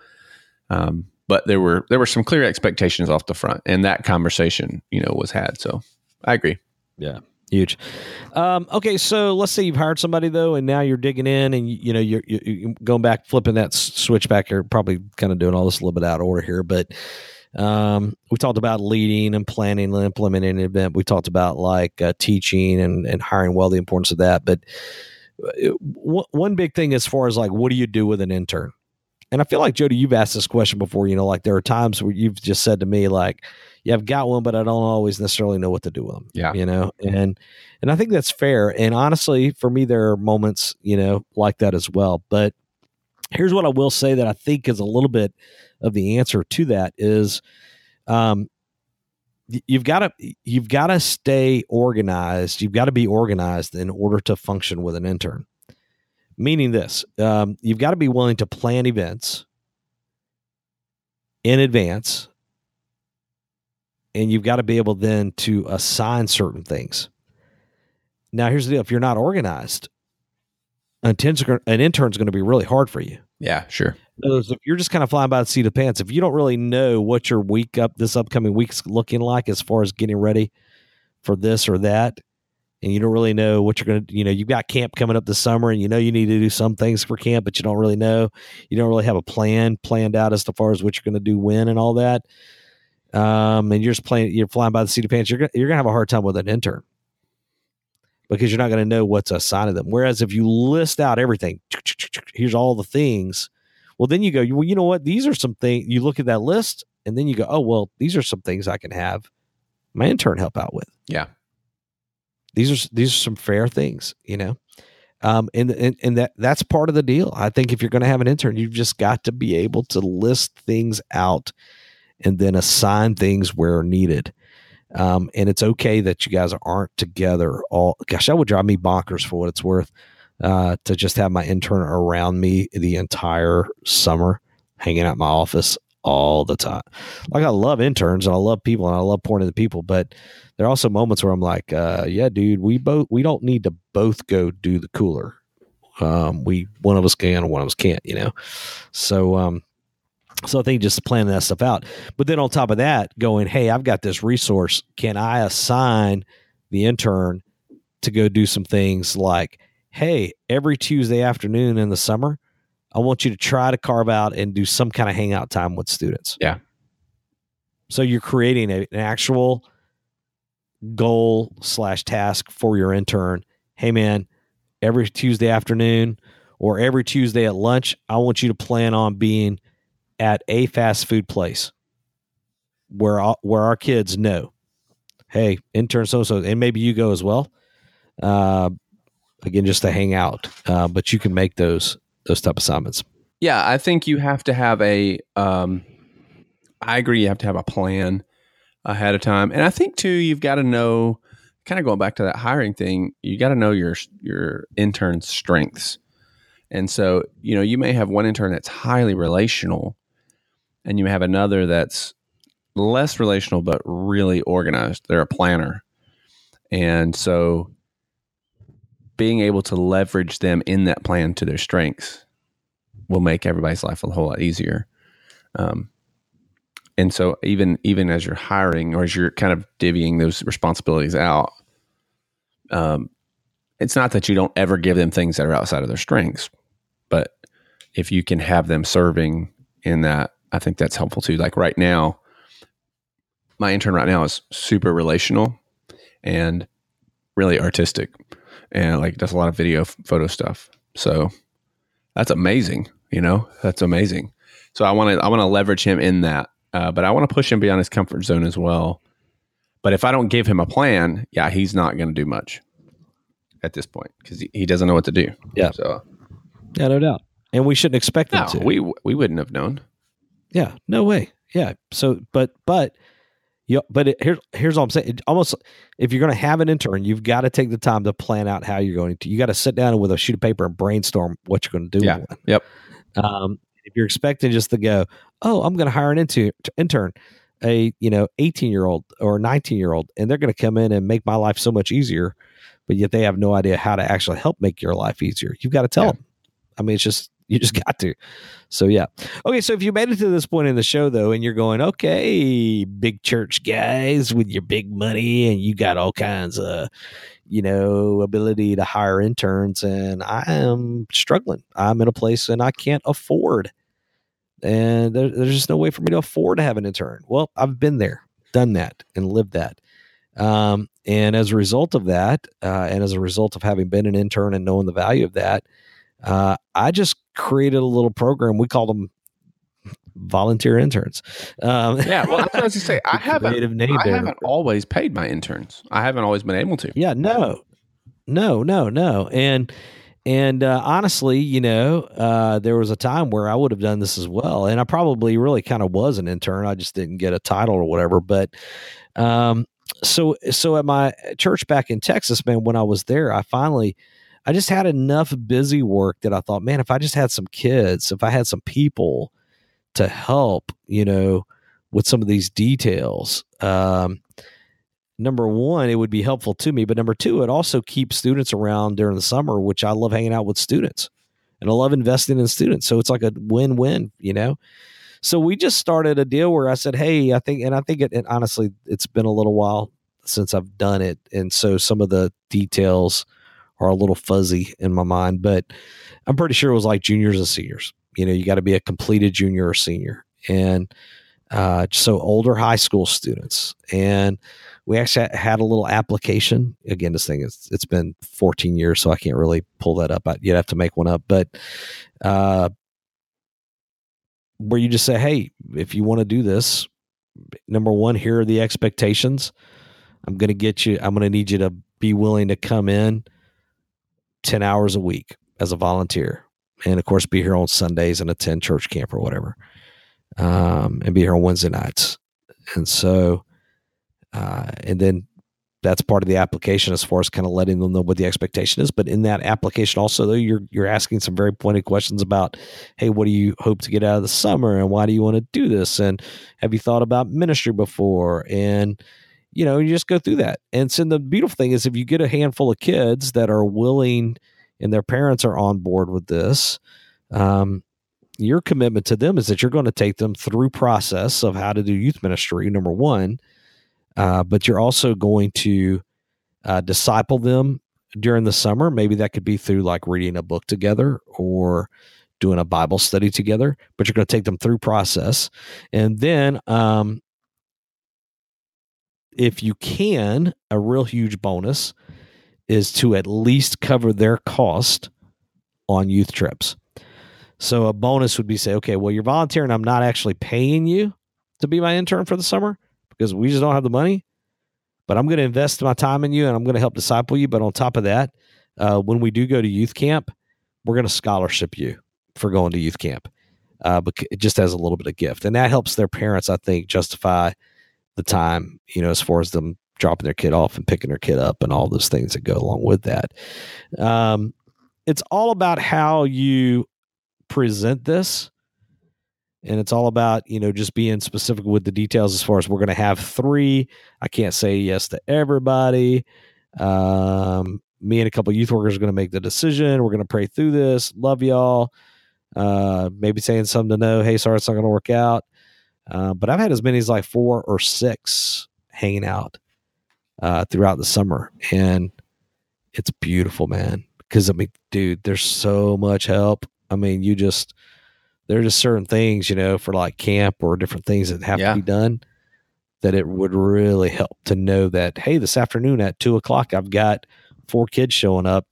Um, but there were there were some clear expectations off the front, and that conversation, you know, was had. So I agree. Yeah, huge. Um, okay, so let's say you've hired somebody though, and now you're digging in, and you, you know you're, you're, you're going back, flipping that switch back. You're probably kind of doing all this a little bit out of order here, but um, we talked about leading and planning and implementing an event. We talked about like uh, teaching and and hiring well, the importance of that. But uh, one one big thing as far as like, what do you do with an intern? And I feel like Jody, you've asked this question before. You know, like there are times where you've just said to me, like, "Yeah, I've got one, but I don't always necessarily know what to do with them." Yeah. you know, and and I think that's fair. And honestly, for me, there are moments, you know, like that as well. But here's what I will say that I think is a little bit of the answer to that is, um, you've got to you've got to stay organized. You've got to be organized in order to function with an intern. Meaning this, um, you've got to be willing to plan events in advance, and you've got to be able then to assign certain things. Now, here's the deal: if you're not organized, an intern's going to be really hard for you. Yeah, sure. If you're just kind of flying by the seat of pants, if you don't really know what your week up this upcoming week's looking like as far as getting ready for this or that, and you don't really know what you're going to, you know, you've got camp coming up this summer, and you know you need to do some things for camp, but you don't really know, you don't really have a plan planned out as far as what you're going to do when and all that. Um, and you're just playing, you're flying by the seat of pants. You're you're gonna have a hard time with an intern because you're not going to know what's assigned to them. Whereas if you list out everything, here's all the things well, then you go, well, you know what? These are some things you look at that list and then you go, oh, well, these are some things I can have my intern help out with. Yeah. These are these are some fair things, you know. Um, and, and and that that's part of the deal. I think if you're going to have an intern, you've just got to be able to list things out and then assign things where needed. Um, and it's okay that you guys aren't together all. Gosh, that would drive me bonkers for what it's worth uh, to just have my intern around me the entire summer, hanging out my office all the time. Like I love interns and I love people and I love pouring into people, but there are also moments where I'm like, uh, yeah, dude, we both we don't need to both go do the cooler. Um, we one of us can and one of us can't, you know. So um, so I think just planning that stuff out. But then on top of that, going, hey, I've got this resource. Can I assign the intern to go do some things like, hey, every Tuesday afternoon in the summer, I want you to try to carve out and do some kind of hangout time with students. Yeah. So you're creating a, an actual goal slash task for your intern. Hey, man, every Tuesday afternoon or every Tuesday at lunch, I want you to plan on being at a fast food place where all, where our kids know, hey, intern so so, and maybe you go as well. Uh, again, just to hang out, uh, but you can make those those type assignments. Yeah, I think you have to have a. Um, I agree. You have to have a plan ahead of time, and I think too you've got to know. Kind of going back to that hiring thing, you got to know your your intern's strengths, and so you know you may have one intern that's highly relational, and you have another that's less relational but really organized. They're a planner, and so being able to leverage them in that plan to their strengths will make everybody's life a whole lot easier. Um, and so even even as you're hiring or as you're kind of divvying those responsibilities out, um, it's not that you don't ever give them things that are outside of their strengths, but if you can have them serving in that, I think that's helpful too. Like right now, my intern right now is super relational and really artistic, and like does a lot of video photo stuff. So that's amazing. You know, that's amazing. So I want to I want to leverage him in that, uh, but I want to push him beyond his comfort zone as well. But if I don't give him a plan, yeah, he's not going to do much at this point because he, he doesn't know what to do. Yeah. So Yeah, no doubt. And we shouldn't expect them no, to. we we wouldn't have known. Yeah, no way. Yeah. So, but but you but it, here's here's all I'm saying. It almost if you're going to have an intern, you've got to take the time to plan out how you're going to. You got to sit down with a sheet of paper and brainstorm what you're going to do. Yeah. Yep. Um, if you're expecting just to go, oh, I'm going to hire an intern, intern, a you know 18 year old or 19 year old, and they're going to come in and make my life so much easier, but yet they have no idea how to actually help make your life easier. You've got to tell Yeah. them. I mean, it's just You just got to. So yeah. Okay, so if you made it to this point in the show though, and you're going, okay, big church guys with your big money, and you got all kinds of, you know, ability to hire interns, and I am struggling. I'm in a place and I can't afford, and there, there's just no way for me to afford to have an intern. Well, I've been there, done that, and lived that. Um, and as a result of that, uh, and as a result of having been an intern and knowing the value of that, uh, I just created a little program. We called them volunteer interns. Um, yeah, well, that's what I was going to say. I haven't, I haven't always paid my interns. I haven't always been able to. Yeah, no, no, no, no. And and uh, honestly, you know, uh, there was a time where I would have done this as well, and I probably really kind of was an intern. I just didn't get a title or whatever. But um, so so at my church back in Texas, man, when I was there, I finally I just had enough busy work that I thought, man, if I just had some kids, if I had some people to help, you know, with some of these details, um, number one, it would be helpful to me. But number two, it also keeps students around during the summer, which I love hanging out with students and I love investing in students. So it's like a win win, you know? So we just started a deal where I said, Hey, I think, and I think it, and honestly, it's been a little while since I've done it. And so some of the details, are a little fuzzy in my mind, but I'm pretty sure it was like juniors and seniors. You know, you got to be a completed junior or senior. And uh, so older high school students. And we actually had a little application. Again, this thing is it's been 14 years, so I can't really pull that up. You'd have to make one up, but uh, where you just say, "Hey, if you want to do this, number one, here are the expectations. I'm going to get you. I'm going to need you to be willing to come in 10 hours a week as a volunteer. And of course, be here on Sundays and attend church camp or whatever, um, and be here on Wednesday nights. And so, uh, and then that's part of the application as far as kind of letting them know what the expectation is. But in that application, also though, you're you're asking some very pointed questions about, hey, what do you hope to get out of the summer, and why do you want to do this, and have you thought about ministry before, and you know, you just go through that. And so the beautiful thing is if you get a handful of kids that are willing and their parents are on board with this, um, your commitment to them is that you're going to take them through process of how to do youth ministry, number one, uh, but you're also going to uh, disciple them during the summer. Maybe that could be through like reading a book together or doing a Bible study together, but you're going to take them through process. And then um, if you can, a real huge bonus is to at least cover their cost on youth trips. So a bonus would be say, okay, well, you're volunteering. I'm not actually paying you to be my intern for the summer because we just don't have the money. But I'm going to invest my time in you and I'm going to help disciple you. But on top of that, uh, when we do go to youth camp, we're going to scholarship you for going to youth camp. Uh, but it just has a little bit of gift, and that helps their parents, I think, justify the time, you know, as far as them dropping their kid off and picking their kid up and all those things that go along with that. Um, it's all about how you present this. And it's all about, you know, just being specific with the details as far as we're going to have three. I can't say yes to everybody. Um, me and a couple youth workers are going to make the decision. We're going to pray through this. Love y'all. Uh, maybe saying something to know, hey, sorry, it's not going to work out. Uh, but I've had as many as like four or six hanging out uh, throughout the summer, and it's beautiful, man. Because I mean, dude, there's so much help. I mean, you just there are just certain things, you know, for like camp or different things that have yeah. to be done that it would really help to know that hey, this afternoon at two o'clock, I've got four kids showing up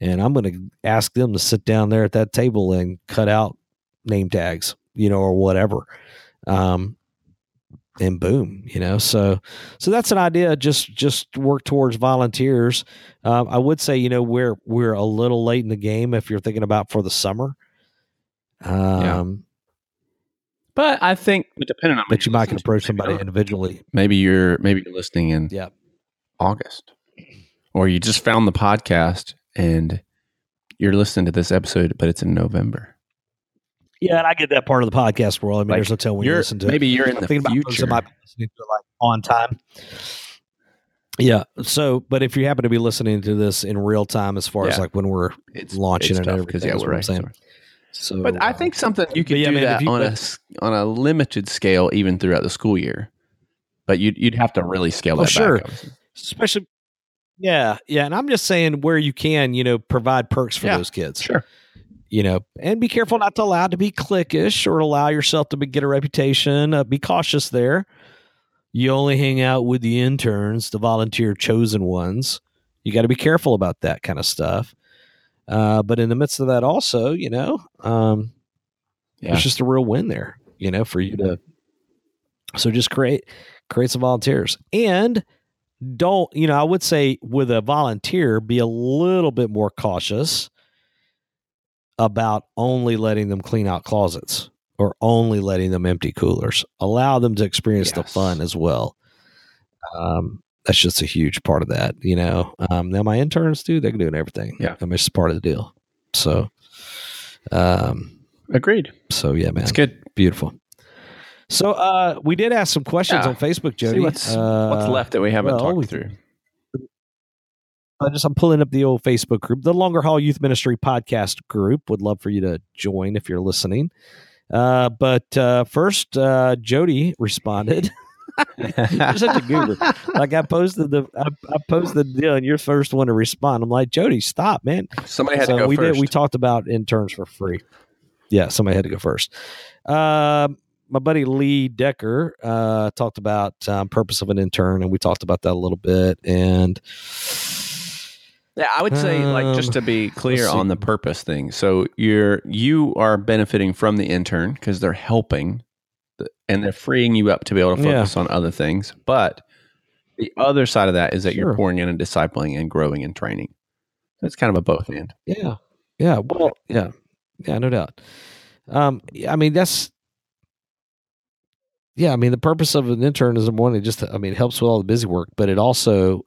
and I'm going to ask them to sit down there at that table and cut out name tags you know, or whatever. Um, and boom, you know, so so that's an idea. Just just work towards volunteers. Um, I would say, you know, we're we're a little late in the game if you're thinking about for the summer. Um, yeah. But I think depending on that you might can approach somebody individually. Maybe you're maybe you're listening in yeah. August, or you just found the podcast and you're listening to this episode, but it's in November. Yeah, and I get that part of the podcast world. I mean, like, there's no telling when you listen to maybe you're in I'm the future. About might be listening to it like on time. Yeah. So, but if you happen to be listening to this in real time, as far as like when we're It's launching it's and because yeah, we're what I'm right. saying. so, But I uh, think something you could yeah, do man, that you- on a on a limited scale, even throughout the school year. But you'd you'd have to really scale Oh, that sure. back. especially, yeah, yeah. And I'm just saying where you can, you know, provide perks for Yeah, those kids. Sure. You know, and be careful not to allow to be cliquish or allow yourself to be, get a reputation. Uh, be cautious there. You only hang out with the interns, the volunteer chosen ones. You got to be careful about that kind of stuff. Uh, but in the midst of that, also, you know, um, Yeah. it's just a real win there, you know, for you to. So just create create some volunteers and don't you know I would say with a volunteer be a little bit more cautious about only letting them clean out closets or only letting them empty coolers. Allow them to experience the fun as well. Um, that's just a huge part of that, you know. Um, now my interns do; they can do everything. Yeah. I mean, it's part of the deal. So, um, Agreed. so yeah, man, It's good. beautiful. So, uh, we did ask some questions Yeah. on Facebook, Jody. What's Uh, what's left that we haven't well, we- talked through. I just I'm pulling up the old Facebook group, the Longer Haul Youth Ministry podcast group. Would love for you to join if you're listening. Uh, but uh, first, uh, Jody responded. you're such a goober. Like I posted the I, I posted the deal, and you're the first one to respond. I'm like, Jody, stop, man. Somebody had so to go we first. did. We talked about interns for free. Yeah, somebody had to go first. Um, my buddy Lee Decker uh, talked about um, purpose of an intern, and we talked about that a little bit. And Yeah, I would say like just to be clear on the purpose thing. So you're you are benefiting from the intern because they're helping, and they're freeing you up to be able to Yeah. focus on other things. But the other side of that is that Sure. you're pouring in and discipling and growing and training. So it's kind of a both and. Yeah. Yeah. Well, yeah. Yeah, no doubt. Um, I mean, that's, yeah, I mean, the purpose of an intern is one, it just, I mean, it helps with all the busy work, but it also,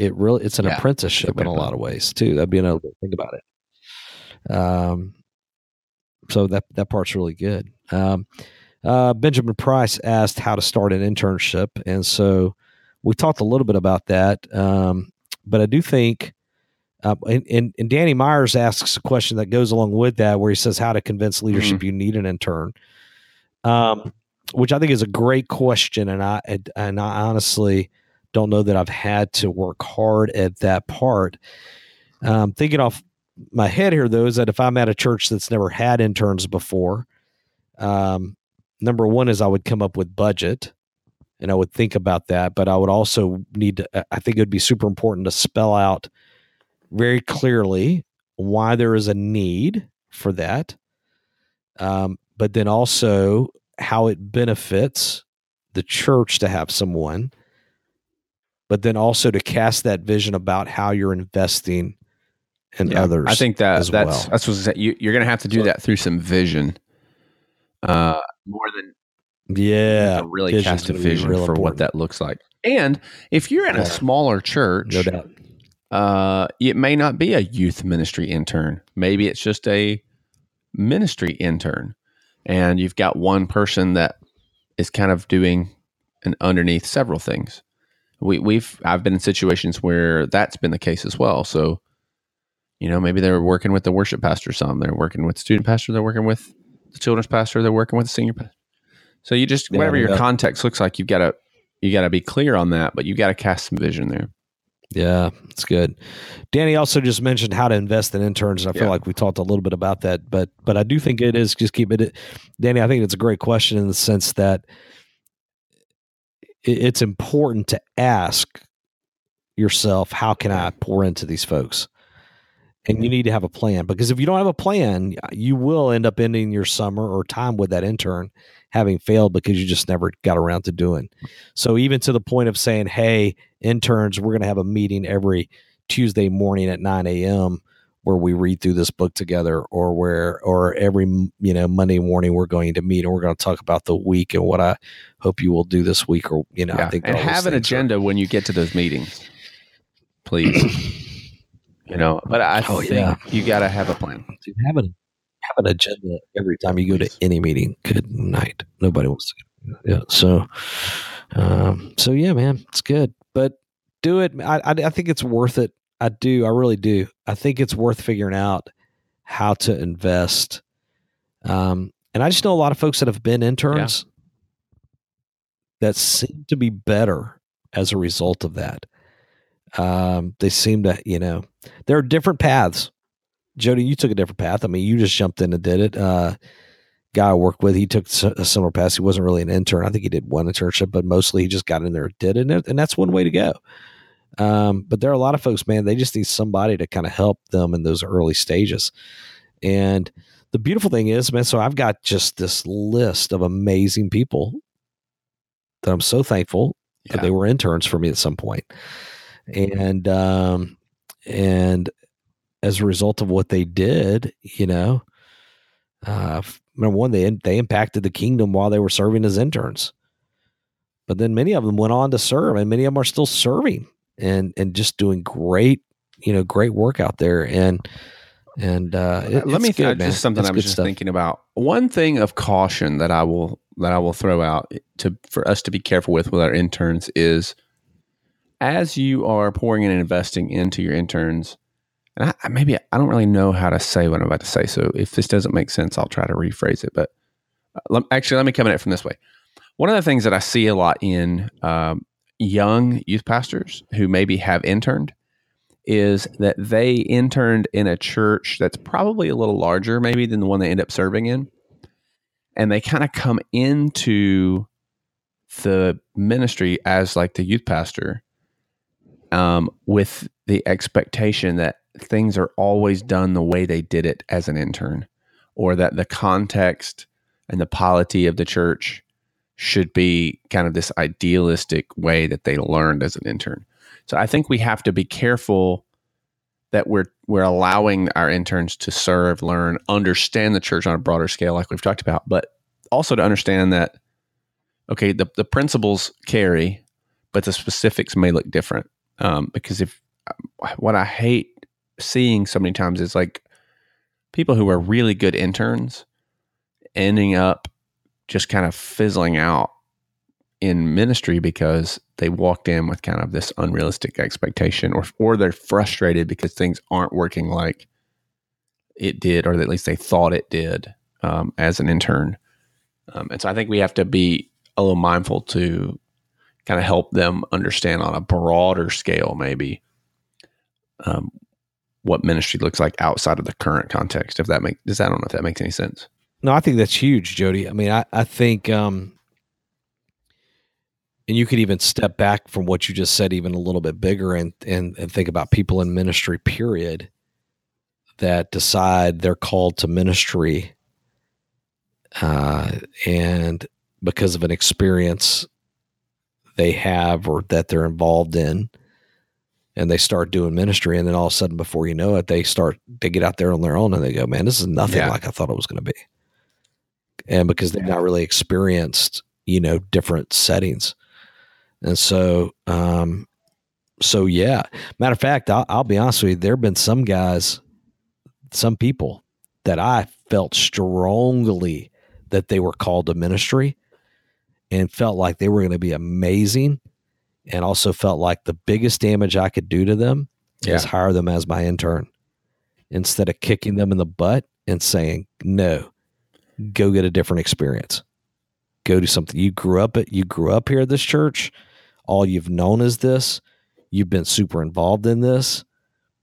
it really, it's an Yeah, apprenticeship in a way to put lot of ways too. That'd be another think about it. Um, so that, that part's really good. Um, uh, Benjamin Price asked how to start an internship. And so we talked a little bit about that. Um, but I do think, uh, and, and, and Danny Myers asks a question that goes along with that, where he says how to convince leadership you need an intern, um, which I think is a great question, and I and, and I honestly don't know that I've had to work hard at that part. Um, thinking off my head here, though, is that if I'm at a church that's never had interns before, um, number one is I would come up with budget and I would think about that, but I would also need to, I think it would be super important to spell out very clearly why there is a need for that, um, but then also how it benefits the church to have someone, but then also to cast that vision about how you're investing in Yeah, others. I think that as that's well. that's what you, you're going to have to do So- that through some vision, uh, more than yeah, really vision's cast a vision real for what that looks like. And if you're in Yeah. a smaller church, no doubt. uh, it may not be a youth ministry intern. Maybe it's just a ministry intern, and you've got one person that is kind of doing and underneath several things. We, we've I've been in situations where that's been the case as well. So, you know, maybe they're working with the worship pastor some, they're working with the student pastor, they're working with the children's pastor, they're working with the senior pastor. So you just Yeah, whatever your context looks like, you've got to you got to be clear on that, but you've got to cast some vision there. Yeah, it's good. Danny also just mentioned how to invest in interns. and I feel Yeah. like we talked a little bit about that, but but I do think it is just keep it. Danny, I think it's a great question in the sense that it's important to ask yourself, how can I pour into these folks? And you need to have a plan because if you don't have a plan, you will end up ending your summer or time with that intern having failed because you just never got around to doing. So even to the point of saying, "Hey, interns, we're going to have a meeting every Tuesday morning at 9 a.m. where we read through this book together, or where, or every you know Monday morning we're going to meet and we're going to talk about the week and what I hope you will do this week, or you know, I think and have an things are- agenda when you get to those meetings, please. you know, but I Oh, think yeah. you got to have a plan. Dude, have an have an agenda every time you go to any meeting. Good night. Nobody wants to. Yeah. So, um, so yeah, man, it's good. But do it. I, I, I think it's worth it. I do. I really do. I think it's worth figuring out how to invest. Um, and I just know a lot of folks that have been interns that seem to be better as a result of that. Um, they seem to, you know, there are different paths. Jody, you took a different path. I mean, you just jumped in and did it. Uh, guy I worked with, he took a similar path. He wasn't really an intern. I think he did one internship, but mostly he just got in there and did it. And that's one way to go. Um, but there are a lot of folks, man, they just need somebody to kind of help them in those early stages. And the beautiful thing is, man, so I've got just this list of amazing people that I'm so thankful yeah. that they were interns for me at some point. And um and as a result of what they did, you know, uh number one, they they impacted the kingdom while they were serving as interns. But then many of them went on to serve, and many of them are still serving and and just doing great, you know, great work out there. And and uh, it, let me good, just something it's I was just stuff. thinking about. One thing of caution that I will that I will throw out to for us to be careful with with our interns is as you are pouring in and investing into your interns. And I, maybe I don't really know how to say what I'm about to say. So if this doesn't make sense, I'll try to rephrase it. But uh, let, actually, let me come at it from this way. One of the things that I see a lot in um, young youth pastors who maybe have interned is that they interned in a church that's probably a little larger, maybe than the one they end up serving in. And they kind of come into the ministry as like the youth pastor um, with the expectation that things are always done the way they did it as an intern, or that the context and the polity of the church should be kind of this idealistic way that they learned as an intern. So I think we have to be careful that we're we're allowing our interns to serve, learn, understand the church on a broader scale, like we've talked about, but also to understand that okay, the the principles carry, but the specifics may look different. Um, because if what I hate seeing so many times is like people who are really good interns ending up just kind of fizzling out in ministry because they walked in with kind of this unrealistic expectation or or they're frustrated because things aren't working like it did or at least they thought it did um, as an intern. Um, and so i think we have to be a little mindful to kind of help them understand on a broader scale maybe um, what ministry looks like outside of the current context if that make does that, i don't know if that makes any sense no, I think that's huge, Jody. I mean, I, I think, um, and you could even step back from what you just said, even a little bit bigger, and and, and think about people in ministry. Period. That decide they're called to ministry, uh, and because of an experience they have or that they're involved in, and they start doing ministry, and then all of a sudden, before you know it, they start they get out there on their own, and they go, "Man, this is nothing yeah. like I thought it was going to be." And because they've not really experienced you know different settings. And so um so yeah. Matter of fact I'll, I'll be honest with you there have been some guys some people that i felt strongly that they were called to ministry and felt like they were going to be amazing and also felt like the biggest damage i could do to them yeah. is hire them as my intern instead of kicking them in the butt and saying no go get a different experience. Go do something. You grew up at you grew up here at this church. All you've known is this. You've been super involved in this,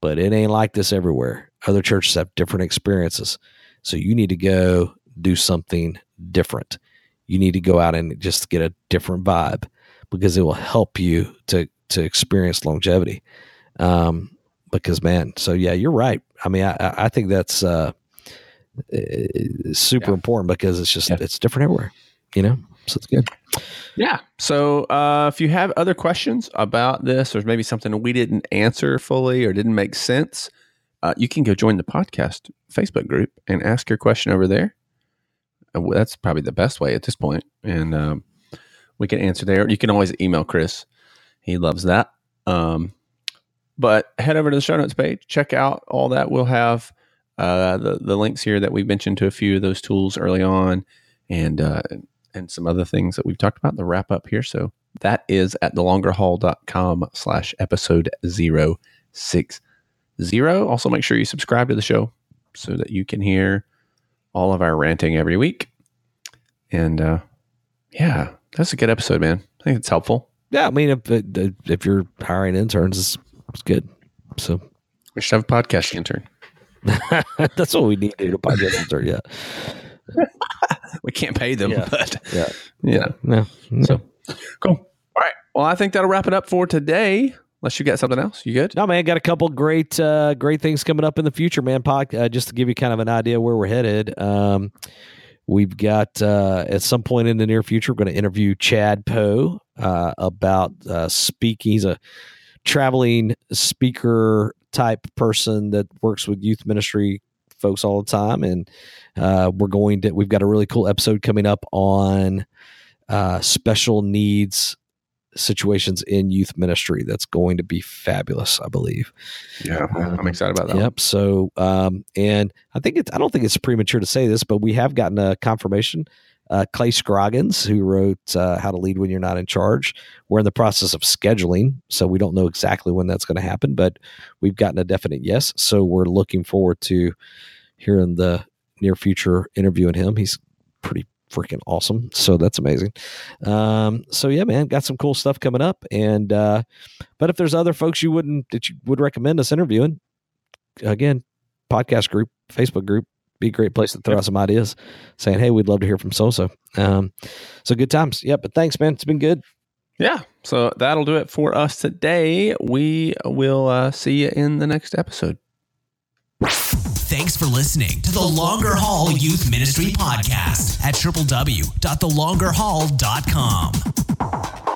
but it ain't like this everywhere. Other churches have different experiences. So you need to go do something different. You need to go out and just get a different vibe because it will help you to to experience longevity. Um, because man, so yeah, you're right. I mean, I, I think that's uh, super yeah. important because it's just yeah. it's different everywhere you know? So it's good. Yeah. So uh, if you have other questions about this or maybe something we didn't answer fully or didn't make sense uh, you can go join the podcast facebook group and ask your question over there. Uh, that's probably the best way at this point. And um, we can answer there. You can always email chris. He loves that. Um, but head over to the show notes page. Check out all that we'll have uh, the the links here that we mentioned to a few of those tools early on, and uh, and some other things that we've talked about. The wrap up here. So that is at thelongerhaul.com slash episode 060. Also, make sure you subscribe to the show so that you can hear all of our ranting every week. And uh, yeah, that's a good episode, man. I think it's helpful. Yeah, I mean, if if you're hiring interns, it's, it's good. So we should have a podcast intern. that's what we need to do a podcast intern. Yeah, we can't pay them, Yeah. but yeah, yeah. no, no. So cool. All right. Well, I think that'll wrap it up for today. Unless you got something else, you good? No, man, got a couple great, uh, great things coming up in the future, man. Pod, uh, just to give you kind of an idea where we're headed. Um, we've got uh, at some point in the near future, we're going to interview Chad Poe uh, about uh, speaking. He's a traveling speaker type person that works with youth ministry folks all the time, and uh, we're going to. We've got a really cool episode coming up on uh, special needs situations in youth ministry that's going to be fabulous i believe Yeah. I'm excited about that. yep so um and i think it's i don't think it's premature to say this but we have gotten a confirmation uh, clay scroggins who wrote uh, how to lead when you're not in charge. We're in the process of scheduling so we don't know exactly when that's going to happen but we've gotten a definite yes. So we're looking forward to hearing the near future interviewing him. He's pretty freaking awesome so that's amazing. Um so yeah man got some cool stuff coming up and uh but if there's other folks you wouldn't that you would recommend us interviewing again podcast group facebook group be a great place to throw out some ideas saying hey we'd love to hear from so so um so good times yeah but thanks man it's been good Yeah. So that'll do it for us today. We will uh, see you in the next episode. Thanks for listening to the Longer Haul Youth Ministry Podcast at www.thelongerhaul.com.